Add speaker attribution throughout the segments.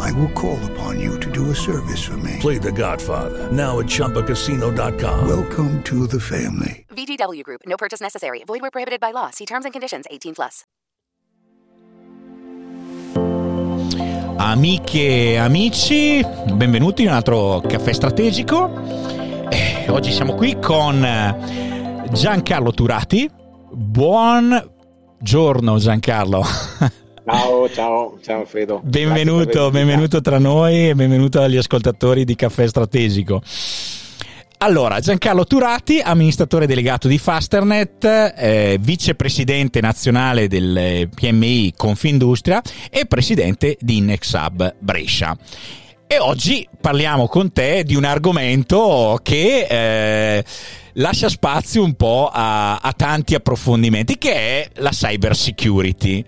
Speaker 1: I will call upon you to do a service for me.
Speaker 2: Play The Godfather now at ChumbaCasino.com.
Speaker 1: Welcome to the family.
Speaker 3: VGW Group. No purchase necessary. Void where prohibited by law. See terms and conditions. 18 plus.
Speaker 4: Amiche e amici, benvenuti in un altro caffè strategico. Eh, oggi siamo qui con Giancarlo Turati. Buongiorno Giancarlo.
Speaker 5: Ciao, ciao, ciao Alfredo.
Speaker 4: Benvenuto, benvenuto tra noi e benvenuto agli ascoltatori di Caffè Strategico. Allora, Giancarlo Turati, amministratore delegato di Fasternet, eh, vicepresidente nazionale del PMI Confindustria e presidente di Nexab Brescia. E oggi parliamo con te di un argomento che eh, lascia spazio un po' a, a, tanti approfondimenti, che è la cyber security.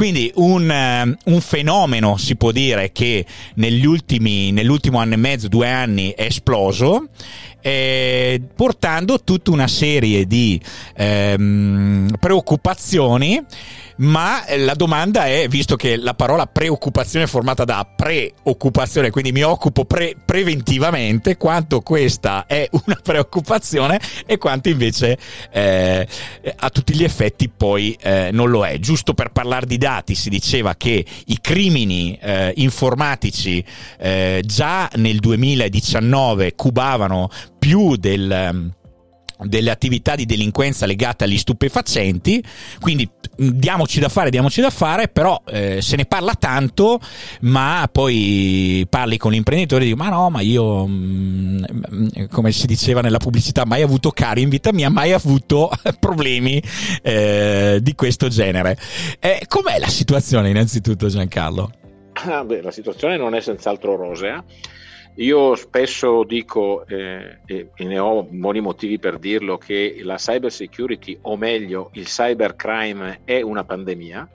Speaker 4: Quindi un, un fenomeno, si può dire, che negli ultimi, nell'ultimo anno e mezzo, due anni, è esploso eh, portando tutta una serie di ehm, preoccupazioni ma la domanda è, visto che la parola preoccupazione è formata da preoccupazione, quindi mi occupo pre- preventivamente, quanto questa è una preoccupazione e quanto invece eh, a tutti gli effetti poi eh, non lo è. Giusto per parlare di dati, si diceva che i crimini eh, informatici eh, già nel 2019 cubavano più del delle attività di delinquenza legate agli stupefacenti, quindi diamoci da fare, diamoci da fare, però eh, se ne parla tanto, ma poi parli con l'imprenditore e dici ma no, ma io, mh, mm, come si diceva nella pubblicità, mai avuto cari in vita mia, mai avuto problemi eh, di questo genere. Eh, com'è la situazione innanzitutto Giancarlo?
Speaker 5: Ah, beh, la situazione non è senz'altro rosea. Io spesso dico, eh, e ne ho buoni motivi per dirlo, che la cyber security, o meglio il cybercrime, è una pandemia,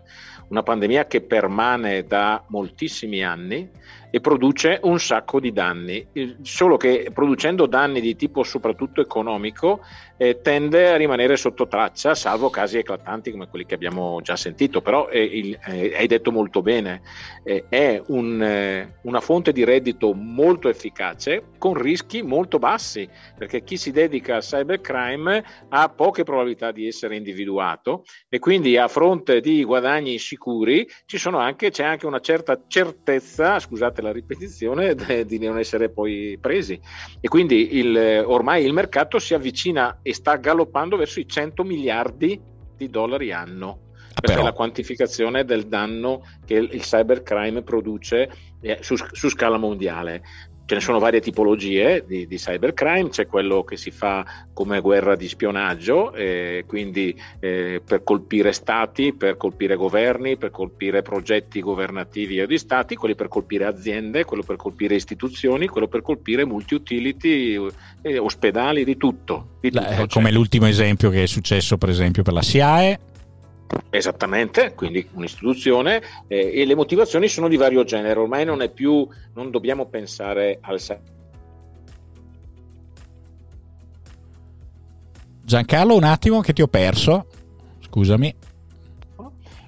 Speaker 5: una pandemia che permane da moltissimi anni e produce un sacco di danni, solo che producendo danni di tipo soprattutto economico eh, tende a rimanere sotto traccia, salvo casi eclatanti come quelli che abbiamo già sentito, però eh, il, eh, hai detto molto bene, eh, è un, eh, una fonte di reddito molto efficace con rischi molto bassi, perché chi si dedica al cybercrime ha poche probabilità di essere individuato e quindi a fronte di guadagni sicuri anche, c'è anche una certa certezza, scusate la ripetizione di non essere poi presi. E quindi il, ormai il mercato si avvicina e sta galoppando verso i 100 miliardi di dollari anno. Ah, perché Però... la quantificazione del danno che il cybercrime produce su, su scala mondiale ce ne sono varie tipologie di, di, cybercrime, c'è quello che si fa come guerra di spionaggio, eh, quindi eh, per colpire stati, per colpire governi, per colpire progetti governativi o di stati, quelli per colpire aziende, quello per colpire istituzioni, quello per colpire multi-utility, eh, ospedali, di tutto. Di tutto
Speaker 4: La, come l'ultimo esempio che è successo per esempio per la SIAE
Speaker 5: Esattamente, quindi un'istituzione eh, e le motivazioni sono di vario genere, ormai non è più, non dobbiamo pensare al
Speaker 4: Giancarlo, un attimo che ti ho perso, scusami.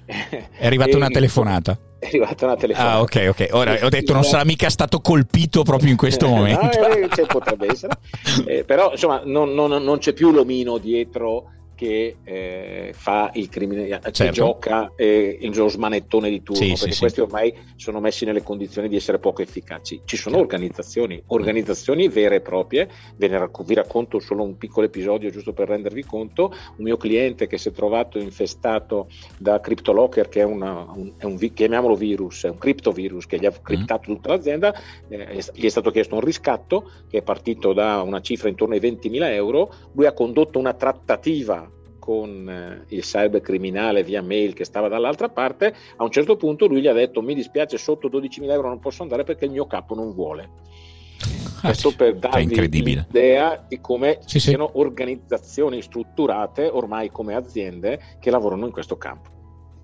Speaker 4: È arrivata una telefonata.
Speaker 5: È arrivata una telefonata.
Speaker 4: Ah, ok, ok. Ora ho detto non sarà mica stato colpito proprio in questo momento.
Speaker 5: no, eh, potrebbe essere. Eh, però, insomma, non, non, non c'è più l'omino dietro che eh, fa il crimine, certo. che gioca eh, il smanettone di turno, sì, perché sì, questi sì. ormai sono messi nelle condizioni di essere poco efficaci. Ci sono certo. organizzazioni, organizzazioni vere e proprie, ve ne rac- vi racconto solo un piccolo episodio giusto per rendervi conto, un mio cliente che si è trovato infestato da CryptoLocker, che è, una, un, è un, chiamiamolo virus, è un criptovirus che gli ha mm. criptato mm. tutta l'azienda, eh, gli è stato chiesto un riscatto che è partito da una cifra intorno ai 20.000 euro, lui ha condotto una trattativa con eh, il cybercriminale via mail che stava dall'altra parte, a un certo punto lui gli ha detto mi dispiace sotto 12.000 euro non posso andare perché il mio capo non vuole. Questo per
Speaker 4: Cioè,
Speaker 5: darvi l'idea di come
Speaker 4: Sì,
Speaker 5: ci
Speaker 4: sì.
Speaker 5: siano organizzazioni strutturate ormai come aziende che lavorano in questo campo.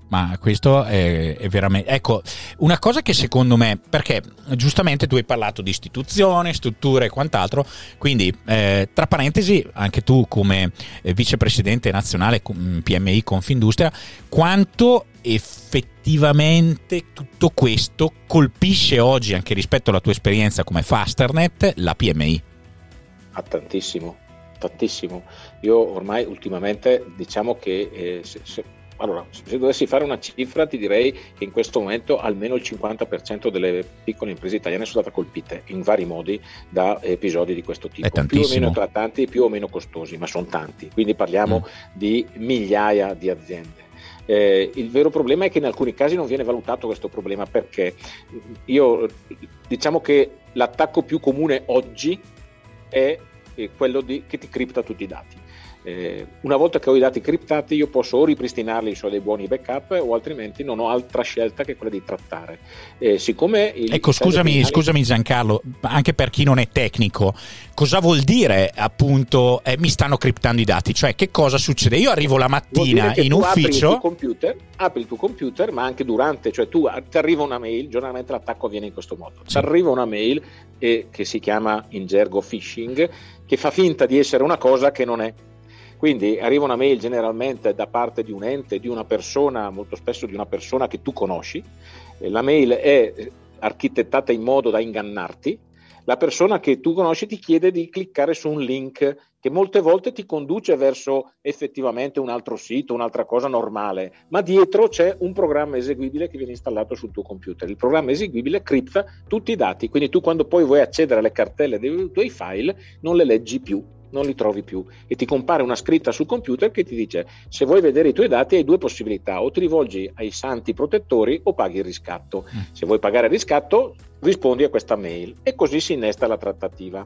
Speaker 4: Ma questo è, è veramente. Ecco, una cosa che secondo me, perché giustamente tu hai parlato di istituzioni, strutture e quant'altro, quindi eh, tra parentesi, anche tu come eh, vicepresidente nazionale PMI Confindustria, quanto effettivamente tutto questo colpisce oggi, anche rispetto alla tua esperienza come Fasternet, la PMI?
Speaker 5: Ah, tantissimo, tantissimo. Io ormai ultimamente diciamo che eh, se, se- allora, se dovessi fare una cifra ti direi che in questo momento almeno il 50% delle piccole imprese italiane sono state colpite in vari modi da episodi di questo tipo, più o meno eclatanti, più o meno costosi, ma sono tanti, quindi parliamo
Speaker 4: Mm.
Speaker 5: di migliaia di aziende. Eh, il vero problema è che in alcuni casi non viene valutato questo problema perché io diciamo che l'attacco più comune oggi è eh, quello di- che ti cripta tutti i dati. Eh, una volta che ho i dati criptati io posso o ripristinarli su dei buoni backup o altrimenti non ho altra scelta che quella di trattare. Eh, siccome
Speaker 4: Ecco, scusami,
Speaker 5: cybercriminali-
Speaker 4: scusami Giancarlo, anche per chi non è tecnico, cosa vuol dire appunto eh, mi stanno criptando i dati? Cioè, che cosa succede? Io arrivo la mattina in
Speaker 5: tu Apri il,
Speaker 4: ufficio.
Speaker 5: computer, apri il tuo computer, ma anche durante, cioè tu ti arriva una mail, generalmente l'attacco avviene in questo modo. Ti
Speaker 4: Sì.
Speaker 5: arriva una mail eh, che si chiama in gergo phishing, che fa finta di essere una cosa che non è. Quindi arriva una mail generalmente da parte di un ente, di una persona, molto spesso di una persona che tu conosci. La mail è architettata in modo da ingannarti. La persona che tu conosci ti chiede di cliccare su un link che molte volte ti conduce verso effettivamente un altro sito, un'altra cosa normale, ma dietro c'è un programma eseguibile che viene installato sul tuo computer. Il programma eseguibile cripta tutti i dati, quindi tu quando poi vuoi accedere alle cartelle dei tuoi file non le leggi più, non li trovi più e ti compare una scritta sul computer che ti dice se vuoi vedere i tuoi dati hai due possibilità, o ti rivolgi ai santi protettori o paghi il riscatto.
Speaker 4: Mm.
Speaker 5: Se vuoi pagare il riscatto rispondi a questa mail e così si innesta la trattativa.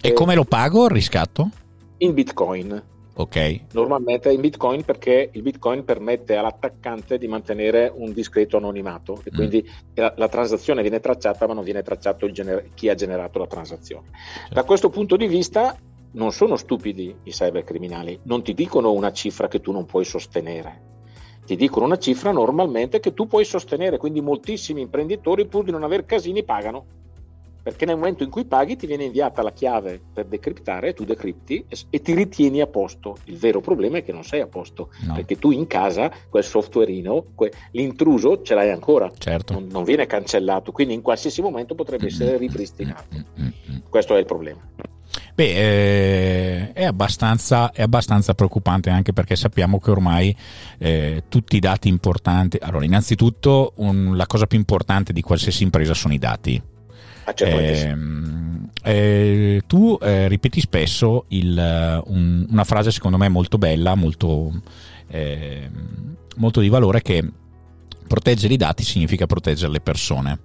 Speaker 4: E
Speaker 5: Eh,
Speaker 4: come lo pago il riscatto?
Speaker 5: In Bitcoin.
Speaker 4: Ok,
Speaker 5: Normalmente in Bitcoin perché il Bitcoin permette all'attaccante di mantenere un discreto anonimato e
Speaker 4: Mm.
Speaker 5: quindi la, la transazione viene tracciata ma non viene tracciato gener- chi ha generato la transazione. Da questo punto di vista non sono stupidi i cybercriminali, non ti dicono una cifra che tu non puoi sostenere. Ti dicono una cifra normalmente che tu puoi sostenere, quindi moltissimi imprenditori pur di non aver casini pagano perché nel momento in cui paghi ti viene inviata la chiave per decriptare, tu decripti e, e ti ritieni a posto. Il vero problema è che non sei a posto,
Speaker 4: no,
Speaker 5: perché tu in casa quel softwareino, que- l'intruso ce l'hai ancora,
Speaker 4: certo.
Speaker 5: non, non viene cancellato, quindi in qualsiasi momento potrebbe essere ripristinato. Questo è il problema.
Speaker 4: Beh, eh, è, abbastanza, è abbastanza preoccupante anche perché sappiamo che ormai eh, tutti i dati importanti. Allora, innanzitutto, un- la cosa più importante di qualsiasi impresa sono i dati.
Speaker 5: Ah.
Speaker 4: Ehm, eh, tu eh, ripeti spesso il, un- una frase secondo me molto bella, molto, ehm, molto di valore che proteggere i dati significa proteggere le persone.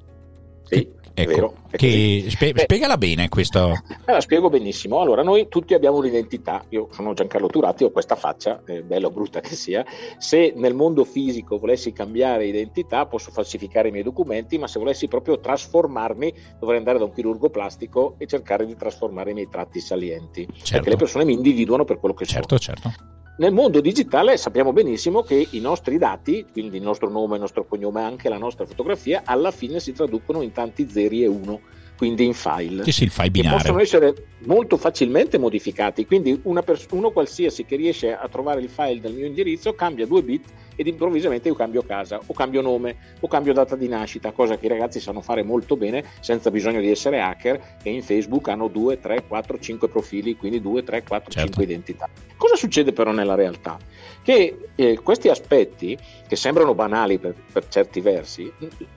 Speaker 5: Sì, è
Speaker 4: Ecco,
Speaker 5: vero.
Speaker 4: che spie-
Speaker 5: Beh,
Speaker 4: spiegala bene questo.
Speaker 5: Eh, la spiego benissimo. Allora, noi tutti abbiamo un'identità. Io sono Giancarlo Turati, ho questa faccia, eh, bella o brutta che sia. Se nel mondo fisico volessi cambiare identità, posso falsificare i miei documenti, ma se volessi proprio trasformarmi, dovrei andare da un chirurgo plastico e cercare di trasformare i miei tratti salienti. Perché
Speaker 4: Certo,
Speaker 5: le persone mi individuano per quello che
Speaker 4: certo,
Speaker 5: sono.
Speaker 4: certo.
Speaker 5: Nel mondo digitale sappiamo benissimo che i nostri dati, quindi il nostro nome, il nostro cognome, anche la nostra fotografia, alla fine si traducono in tanti zeri e uno, quindi in file
Speaker 4: Sì, sì, il file
Speaker 5: che possono
Speaker 4: binario.
Speaker 5: essere molto facilmente modificati. Quindi una pers- uno qualsiasi che riesce a trovare il file del mio indirizzo cambia due bit ed improvvisamente io cambio casa, o cambio nome, o cambio data di nascita, cosa che i ragazzi sanno fare molto bene senza bisogno di essere hacker e in Facebook hanno 2, 3, 4, 5 profili, quindi 2, 3, 4,
Speaker 4: Certo.
Speaker 5: 5 identità. Cosa succede però nella realtà? Che eh, questi aspetti, che sembrano banali per, per certi versi,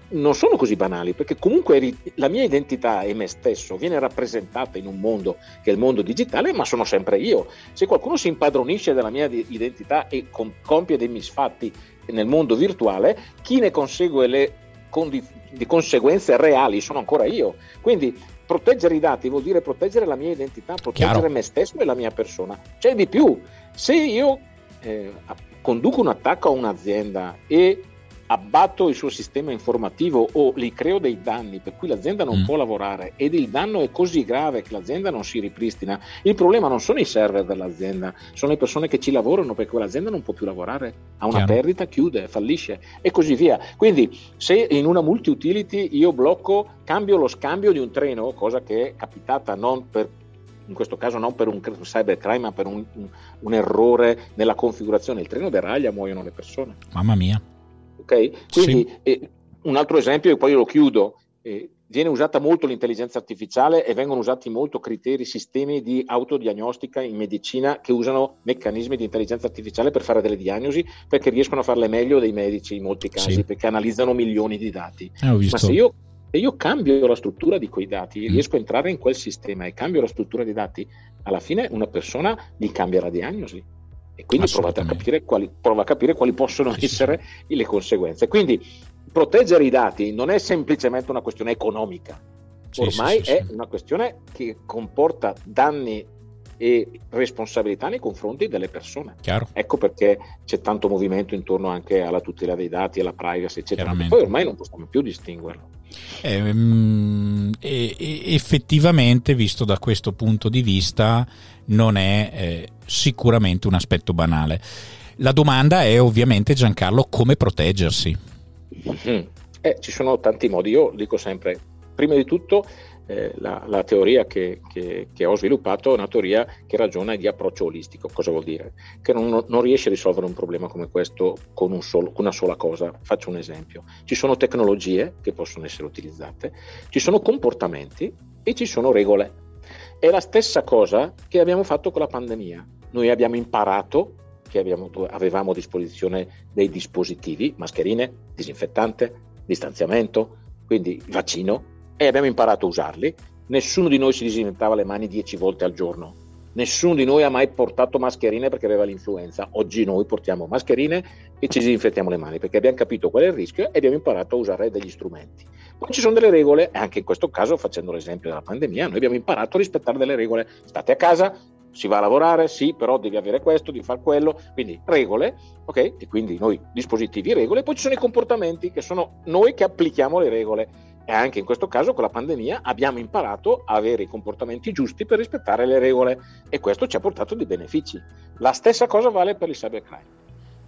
Speaker 5: non sono così banali, perché comunque la mia identità e me stesso viene rappresentata in un mondo che è il mondo digitale, ma sono sempre io. Se qualcuno si impadronisce della mia identità e com- compie dei misfatti nel mondo virtuale, chi ne consegue le condi- di conseguenze reali sono ancora io. Quindi proteggere i dati vuol dire proteggere la mia identità, proteggere
Speaker 4: Chiaro.
Speaker 5: me stesso e la mia persona. C'è di più. Se io eh, conduco un attacco a un'azienda e abbatto il suo sistema informativo o gli creo dei danni per cui l'azienda non mm. può lavorare ed il danno è così grave che l'azienda non si ripristina, il problema non sono i server dell'azienda, sono le persone che ci lavorano perché quell'azienda non può più lavorare, ha una Chiaro. perdita, chiude, fallisce e così via. Quindi se in una multi-utility io blocco, cambio lo scambio di un treno, cosa che è capitata non per in questo caso non per un cybercrime, ma per un, un, un errore nella configurazione. Il treno deraglia, muoiono le persone.
Speaker 4: Mamma mia.
Speaker 5: Ok? Quindi sì. eh, un altro esempio, e poi lo chiudo. Eh, viene usata molto l'intelligenza artificiale e vengono usati molto criteri, sistemi di autodiagnostica in medicina che usano meccanismi di intelligenza artificiale per fare delle diagnosi perché riescono a farle meglio dei medici in molti casi sì. perché analizzano milioni di dati.
Speaker 4: Eh, Ma
Speaker 5: se io, se io, cambio la struttura di quei dati, mm. riesco a entrare in quel sistema e cambio la struttura dei dati, alla fine una persona gli cambia la diagnosi e quindi provate a capire quali, prova a capire quali possono sì, essere sì. le conseguenze. Quindi proteggere i dati non è semplicemente una questione economica, ormai è una questione che comporta danni e responsabilità nei confronti delle persone.
Speaker 4: Chiaro.
Speaker 5: Ecco perché c'è tanto movimento intorno anche alla tutela dei dati, alla privacy, eccetera. Poi ormai non possiamo più distinguerlo.
Speaker 4: Eh, mm, effettivamente, visto da questo punto di vista, non è eh, sicuramente un aspetto banale. La domanda è ovviamente, Giancarlo, come proteggersi?
Speaker 5: Mm. Eh, ci sono tanti modi, io dico sempre, prima di tutto eh, la, la, teoria che, che, che, ho sviluppato è una teoria che ragiona di approccio olistico. Cosa vuol dire? Che non, non riesce a risolvere un problema come questo con, un solo, con una sola cosa. Faccio un esempio. Ci sono tecnologie che possono essere utilizzate, ci sono comportamenti e ci sono regole. È la stessa cosa che abbiamo fatto con la pandemia. Noi abbiamo imparato che abbiamo, avevamo a disposizione dei dispositivi, mascherine, disinfettante, distanziamento, quindi vaccino, e abbiamo imparato a usarli. Nessuno di noi si disinfettava le mani dieci volte al giorno. Nessuno di noi ha mai portato mascherine perché aveva l'influenza. Oggi noi portiamo mascherine e ci disinfettiamo le mani perché abbiamo capito qual è il rischio e abbiamo imparato a usare degli strumenti. Poi ci sono delle regole, e anche in questo caso, facendo l'esempio della pandemia, noi abbiamo imparato a rispettare delle regole. State a casa, si va a lavorare, sì, però devi avere questo, devi fare quello, quindi regole, ok? E quindi noi dispositivi regole, poi ci sono i comportamenti che sono noi che applichiamo le regole e anche in questo caso con la pandemia abbiamo imparato a avere i comportamenti giusti per rispettare le regole e questo ci ha portato dei benefici. La stessa cosa vale per il cybercrime.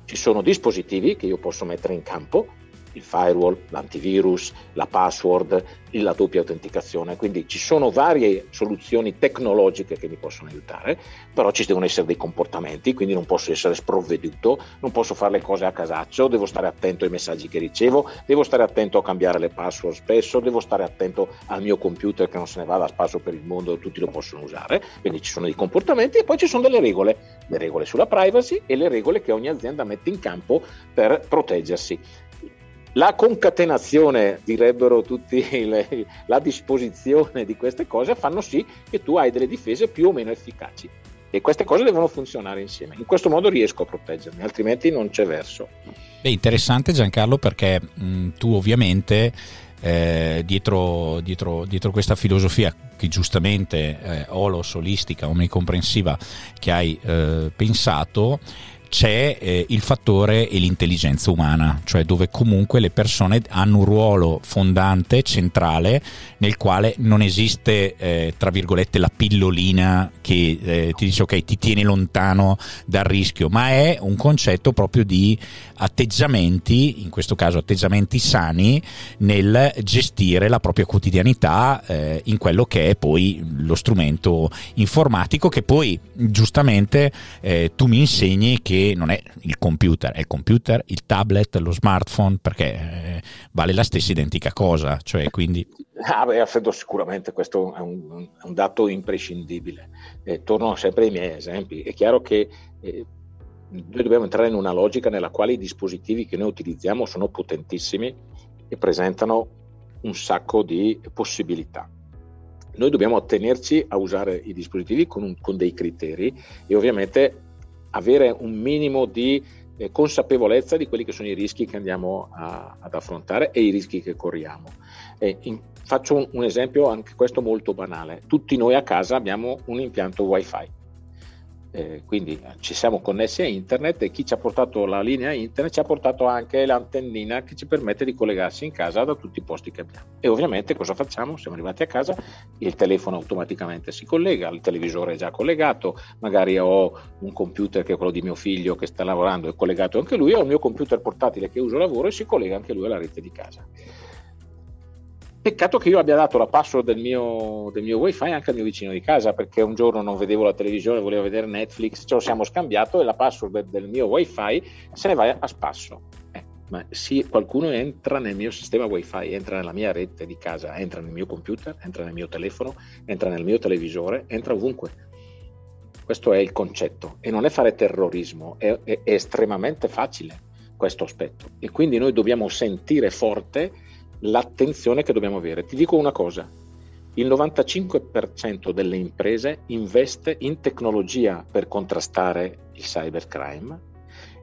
Speaker 5: Ci sono dispositivi che io posso mettere in campo il firewall, l'antivirus, la password, la doppia autenticazione, quindi ci sono varie soluzioni tecnologiche che mi possono aiutare, però ci devono essere dei comportamenti, quindi non posso essere sprovveduto, non posso fare le cose a casaccio, devo stare attento ai messaggi che ricevo, devo stare attento a cambiare le password spesso, devo stare attento al mio computer che non se ne vada a spasso per il mondo, tutti lo possono usare, quindi ci sono dei comportamenti e poi ci sono delle regole, le regole sulla privacy e le regole che ogni azienda mette in campo per proteggersi. La concatenazione, direbbero tutti, le, la disposizione di queste cose fanno sì che tu hai delle difese più o meno efficaci e queste cose devono funzionare insieme. In questo modo riesco a proteggermi, altrimenti non c'è verso.
Speaker 4: È interessante Giancarlo perché mh, tu ovviamente eh, dietro, dietro, dietro, questa filosofia che giustamente eh, olos, olistica, omnicomprensiva che hai eh, pensato, c'è eh, il fattore e l'intelligenza umana, cioè dove comunque le persone hanno un ruolo fondante, centrale, nel quale non esiste, eh, tra virgolette, la pillolina che eh, ti dice ok, ti tieni lontano dal rischio, ma è un concetto proprio di atteggiamenti, in questo caso atteggiamenti sani, nel gestire la propria quotidianità eh, in quello che è poi lo strumento informatico che poi giustamente eh, tu mi insegni che non è il computer, è il computer, il tablet, lo smartphone, perché eh, vale la stessa identica cosa. Cioè, quindi...
Speaker 5: Ah, beh, sicuramente questo è un, un dato imprescindibile. Eh, torno sempre ai miei esempi. È chiaro che eh, noi dobbiamo entrare in una logica nella quale i dispositivi che noi utilizziamo sono potentissimi e presentano un sacco di possibilità. Noi dobbiamo attenerci a usare i dispositivi con, un, con dei criteri e ovviamente avere un minimo di eh, consapevolezza di quelli che sono i rischi che andiamo a, ad affrontare e i rischi che corriamo. In, faccio un, un, esempio, anche questo molto banale. Tutti noi a casa abbiamo un impianto wifi. Eh, quindi ci siamo connessi a internet e chi ci ha portato la linea internet ci ha portato anche l'antennina che ci permette di collegarsi in casa da tutti i posti che abbiamo. E ovviamente cosa facciamo? Siamo arrivati a casa, il telefono automaticamente si collega, il televisore è già collegato, magari ho un computer che è quello di mio figlio che sta lavorando, è collegato anche lui, ho il mio computer portatile che uso lavoro e si collega anche lui alla rete di casa. Peccato che io abbia dato la password del mio, del mio, wifi anche al mio vicino di casa perché un giorno non vedevo la televisione, volevo vedere Netflix, ce lo siamo scambiato e la password del mio wifi se ne va a spasso. Eh, ma sì, qualcuno entra nel mio sistema wifi, entra nella mia rete di casa, entra nel mio computer, entra nel mio telefono, entra nel mio televisore, entra ovunque. Questo è il concetto e non è fare terrorismo, è, è, è estremamente facile questo aspetto e quindi noi dobbiamo sentire forte l'attenzione che dobbiamo avere. Ti dico una cosa, il 95% delle imprese investe in tecnologia per contrastare il cybercrime,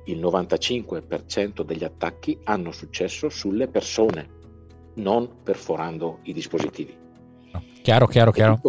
Speaker 5: il 95% degli attacchi hanno successo sulle persone, non perforando i dispositivi.
Speaker 4: Chiaro, chiaro, chiaro.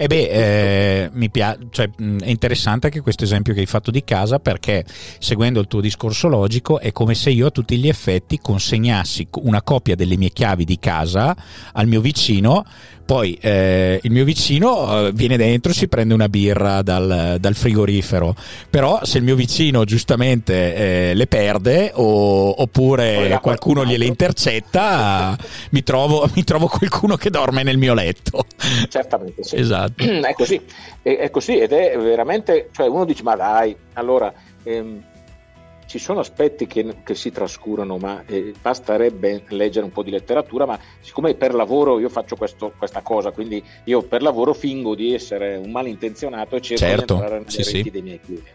Speaker 4: E eh beh, eh, mi piace, cioè, è interessante anche questo esempio che hai fatto di casa perché seguendo il tuo discorso logico è come se io a tutti gli effetti consegnassi una copia delle mie chiavi di casa al mio vicino poi eh, il mio vicino eh, viene dentro, si prende una birra dal, dal frigorifero, però se il mio vicino giustamente eh, le perde o, oppure qualcuno gliele intercetta, mi trovo, mi trovo qualcuno che dorme nel mio letto.
Speaker 5: Certamente, sì.
Speaker 4: Esatto.
Speaker 5: È così, è, è così ed è veramente, cioè uno dice ma dai, allora... Ehm, ci sono aspetti che, che si trascurano, ma eh, basterebbe leggere un po' di letteratura, ma siccome per lavoro io faccio questo, questa cosa, quindi io per lavoro fingo di essere un malintenzionato e cerco
Speaker 4: certo,
Speaker 5: di entrare nelle
Speaker 4: sì,
Speaker 5: reti
Speaker 4: sì.
Speaker 5: dei miei clienti.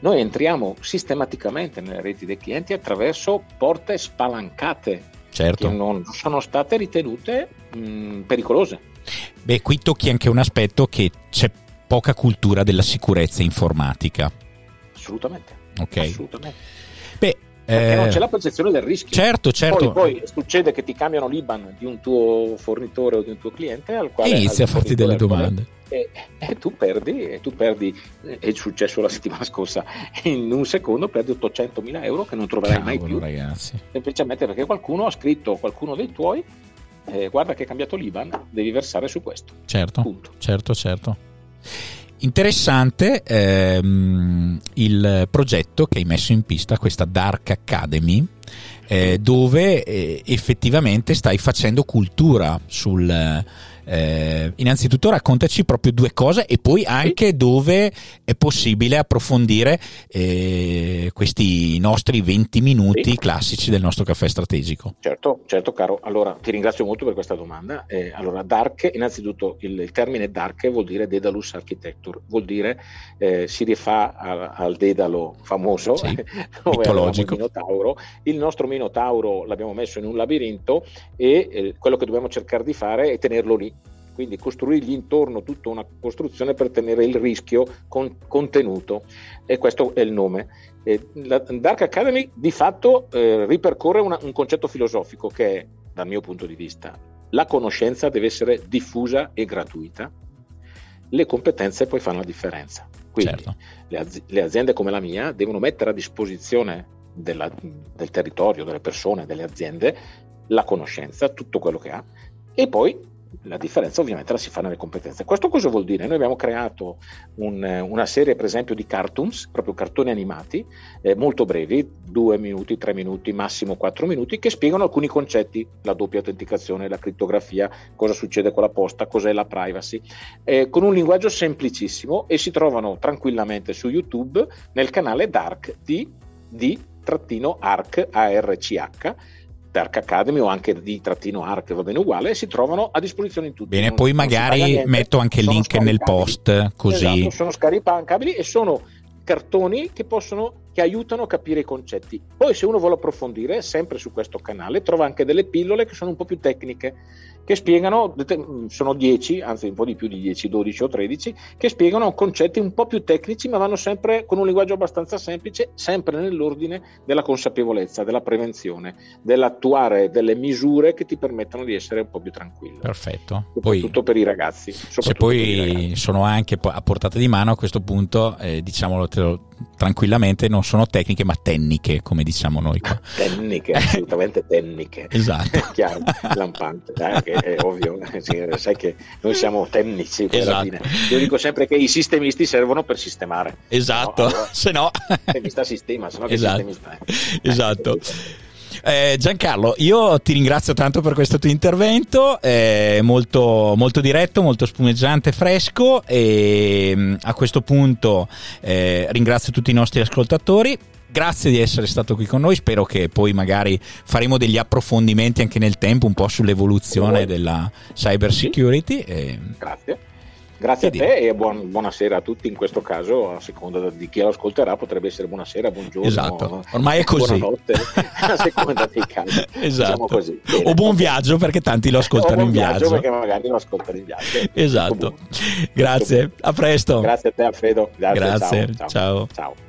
Speaker 5: Noi entriamo sistematicamente nelle reti dei clienti attraverso porte spalancate
Speaker 4: certo.
Speaker 5: che non sono state ritenute mh, pericolose.
Speaker 4: Beh, qui tocchi anche un aspetto che c'è poca cultura della sicurezza informatica.
Speaker 5: Assolutamente.
Speaker 4: Ok.
Speaker 5: Assolutamente.
Speaker 4: Beh,
Speaker 5: Perché non
Speaker 4: eh,
Speaker 5: c'è la percezione del rischio.
Speaker 4: certo, certo.
Speaker 5: Poi, poi succede che ti cambiano l'IBAN di un tuo fornitore o di un tuo cliente al quale
Speaker 4: E inizia a farti delle domande.
Speaker 5: E, e tu perdi, e tu perdi, è successo la settimana scorsa, in un secondo perdi 800 mila euro che non troverai mai
Speaker 4: Cavolo,
Speaker 5: più,
Speaker 4: ragazzi.
Speaker 5: semplicemente perché qualcuno ha scritto, qualcuno dei tuoi, eh, guarda che è cambiato l'IBAN, devi versare su questo.
Speaker 4: Certo,
Speaker 5: Punto.
Speaker 4: certo, certo. Interessante ehm, il progetto che hai messo in pista, questa Dark Academy, eh, dove eh, effettivamente stai facendo cultura sul... eh, innanzitutto raccontaci proprio due cose e poi anche dove è possibile approfondire eh, questi nostri 20 minuti
Speaker 5: Sì.
Speaker 4: classici del nostro caffè strategico.
Speaker 5: Certo, certo caro. Allora, ti ringrazio molto per questa domanda. Eh, allora, dark, innanzitutto il, il termine dark vuol dire Daedalus Architecture, vuol dire eh, si rifà a- al Dedalo famoso,
Speaker 4: Sì, mitologico.
Speaker 5: Minotauro. Il nostro Minotauro l'abbiamo messo in un labirinto e eh, quello che dobbiamo cercare di fare è tenerlo lì. Quindi costruirgli intorno tutta una costruzione per tenere il rischio con- contenuto e questo è il nome. Eh, la Dark Academy di fatto eh, ripercorre una- un concetto filosofico che è, dal mio punto di vista, la conoscenza deve essere diffusa e gratuita, le competenze poi fanno la differenza. Quindi
Speaker 4: Certo.
Speaker 5: le, azi- le aziende come la mia devono mettere a disposizione della- del territorio, delle persone, delle aziende, la conoscenza, tutto quello che ha e poi la differenza ovviamente la si fa nelle competenze. Questo cosa vuol dire? Noi abbiamo creato un- una serie per esempio di cartoons, proprio cartoni animati, eh, molto brevi, due minuti, tre minuti, massimo quattro minuti, che spiegano alcuni concetti, la doppia autenticazione, la crittografia, cosa succede con la posta, cos'è la privacy, eh, con un linguaggio semplicissimo e si trovano tranquillamente su YouTube nel canale Dark di, di trattino ARC, ARCH, Dark Academy o anche di trattino ARC va bene uguale, si trovano a disposizione in tutti.
Speaker 4: Bene,
Speaker 5: Non-
Speaker 4: poi magari
Speaker 5: niente,
Speaker 4: metto anche il link nel post, così.
Speaker 5: Esatto, sono scaricabili e sono cartoni che possono che aiutano a capire i concetti. Poi se uno vuole approfondire, sempre su questo canale, trova anche delle pillole che sono un po' più tecniche, che spiegano, sono 10, anzi un po' di più di 10, 12 o 13, che spiegano concetti un po' più tecnici, ma vanno sempre con un linguaggio abbastanza semplice, sempre nell'ordine della consapevolezza, della prevenzione, dell'attuare delle misure che ti permettono di essere un po' più tranquillo.
Speaker 4: Perfetto.
Speaker 5: Soprattutto poi, per i ragazzi.
Speaker 4: Se poi sono anche a portata di mano a questo punto, eh, diciamolo tranquillamente, non sono tecniche ma tecniche, come diciamo noi qua.
Speaker 5: tecniche, assolutamente tecniche.
Speaker 4: esatto.
Speaker 5: Chiaro, lampante. Eh, è ovvio, sai che noi siamo tecnici.
Speaker 4: Esatto.
Speaker 5: Io dico sempre che i sistemisti servono per sistemare.
Speaker 4: Esatto, no? Allora, se no...
Speaker 5: Sistemista sistema, se no che
Speaker 4: esatto.
Speaker 5: sistemista
Speaker 4: è. Esatto. Eh, Giancarlo, io ti ringrazio tanto per questo tuo intervento, eh, molto, molto, diretto, molto spumeggiante, fresco e mm, a questo punto eh, ringrazio tutti i nostri ascoltatori grazie di essere stato qui con noi. Spero che poi magari faremo degli approfondimenti anche nel tempo, un po' sull'evoluzione della cyber security.
Speaker 5: E... Grazie. Grazie a te e buon, buonasera a tutti. In questo caso, a seconda di chi lo ascolterà, potrebbe essere buonasera, buongiorno.
Speaker 4: Esatto, ormai è così.
Speaker 5: Buonanotte, a seconda dei casi.
Speaker 4: Esatto. Diciamo o buon viaggio perché tanti lo ascoltano in viaggio.
Speaker 5: viaggio. perché magari lo ascoltano in viaggio.
Speaker 4: Esatto. Grazie, a presto.
Speaker 5: Grazie a te, Alfredo. Grazie.
Speaker 4: Grazie. ciao.
Speaker 5: ciao. ciao.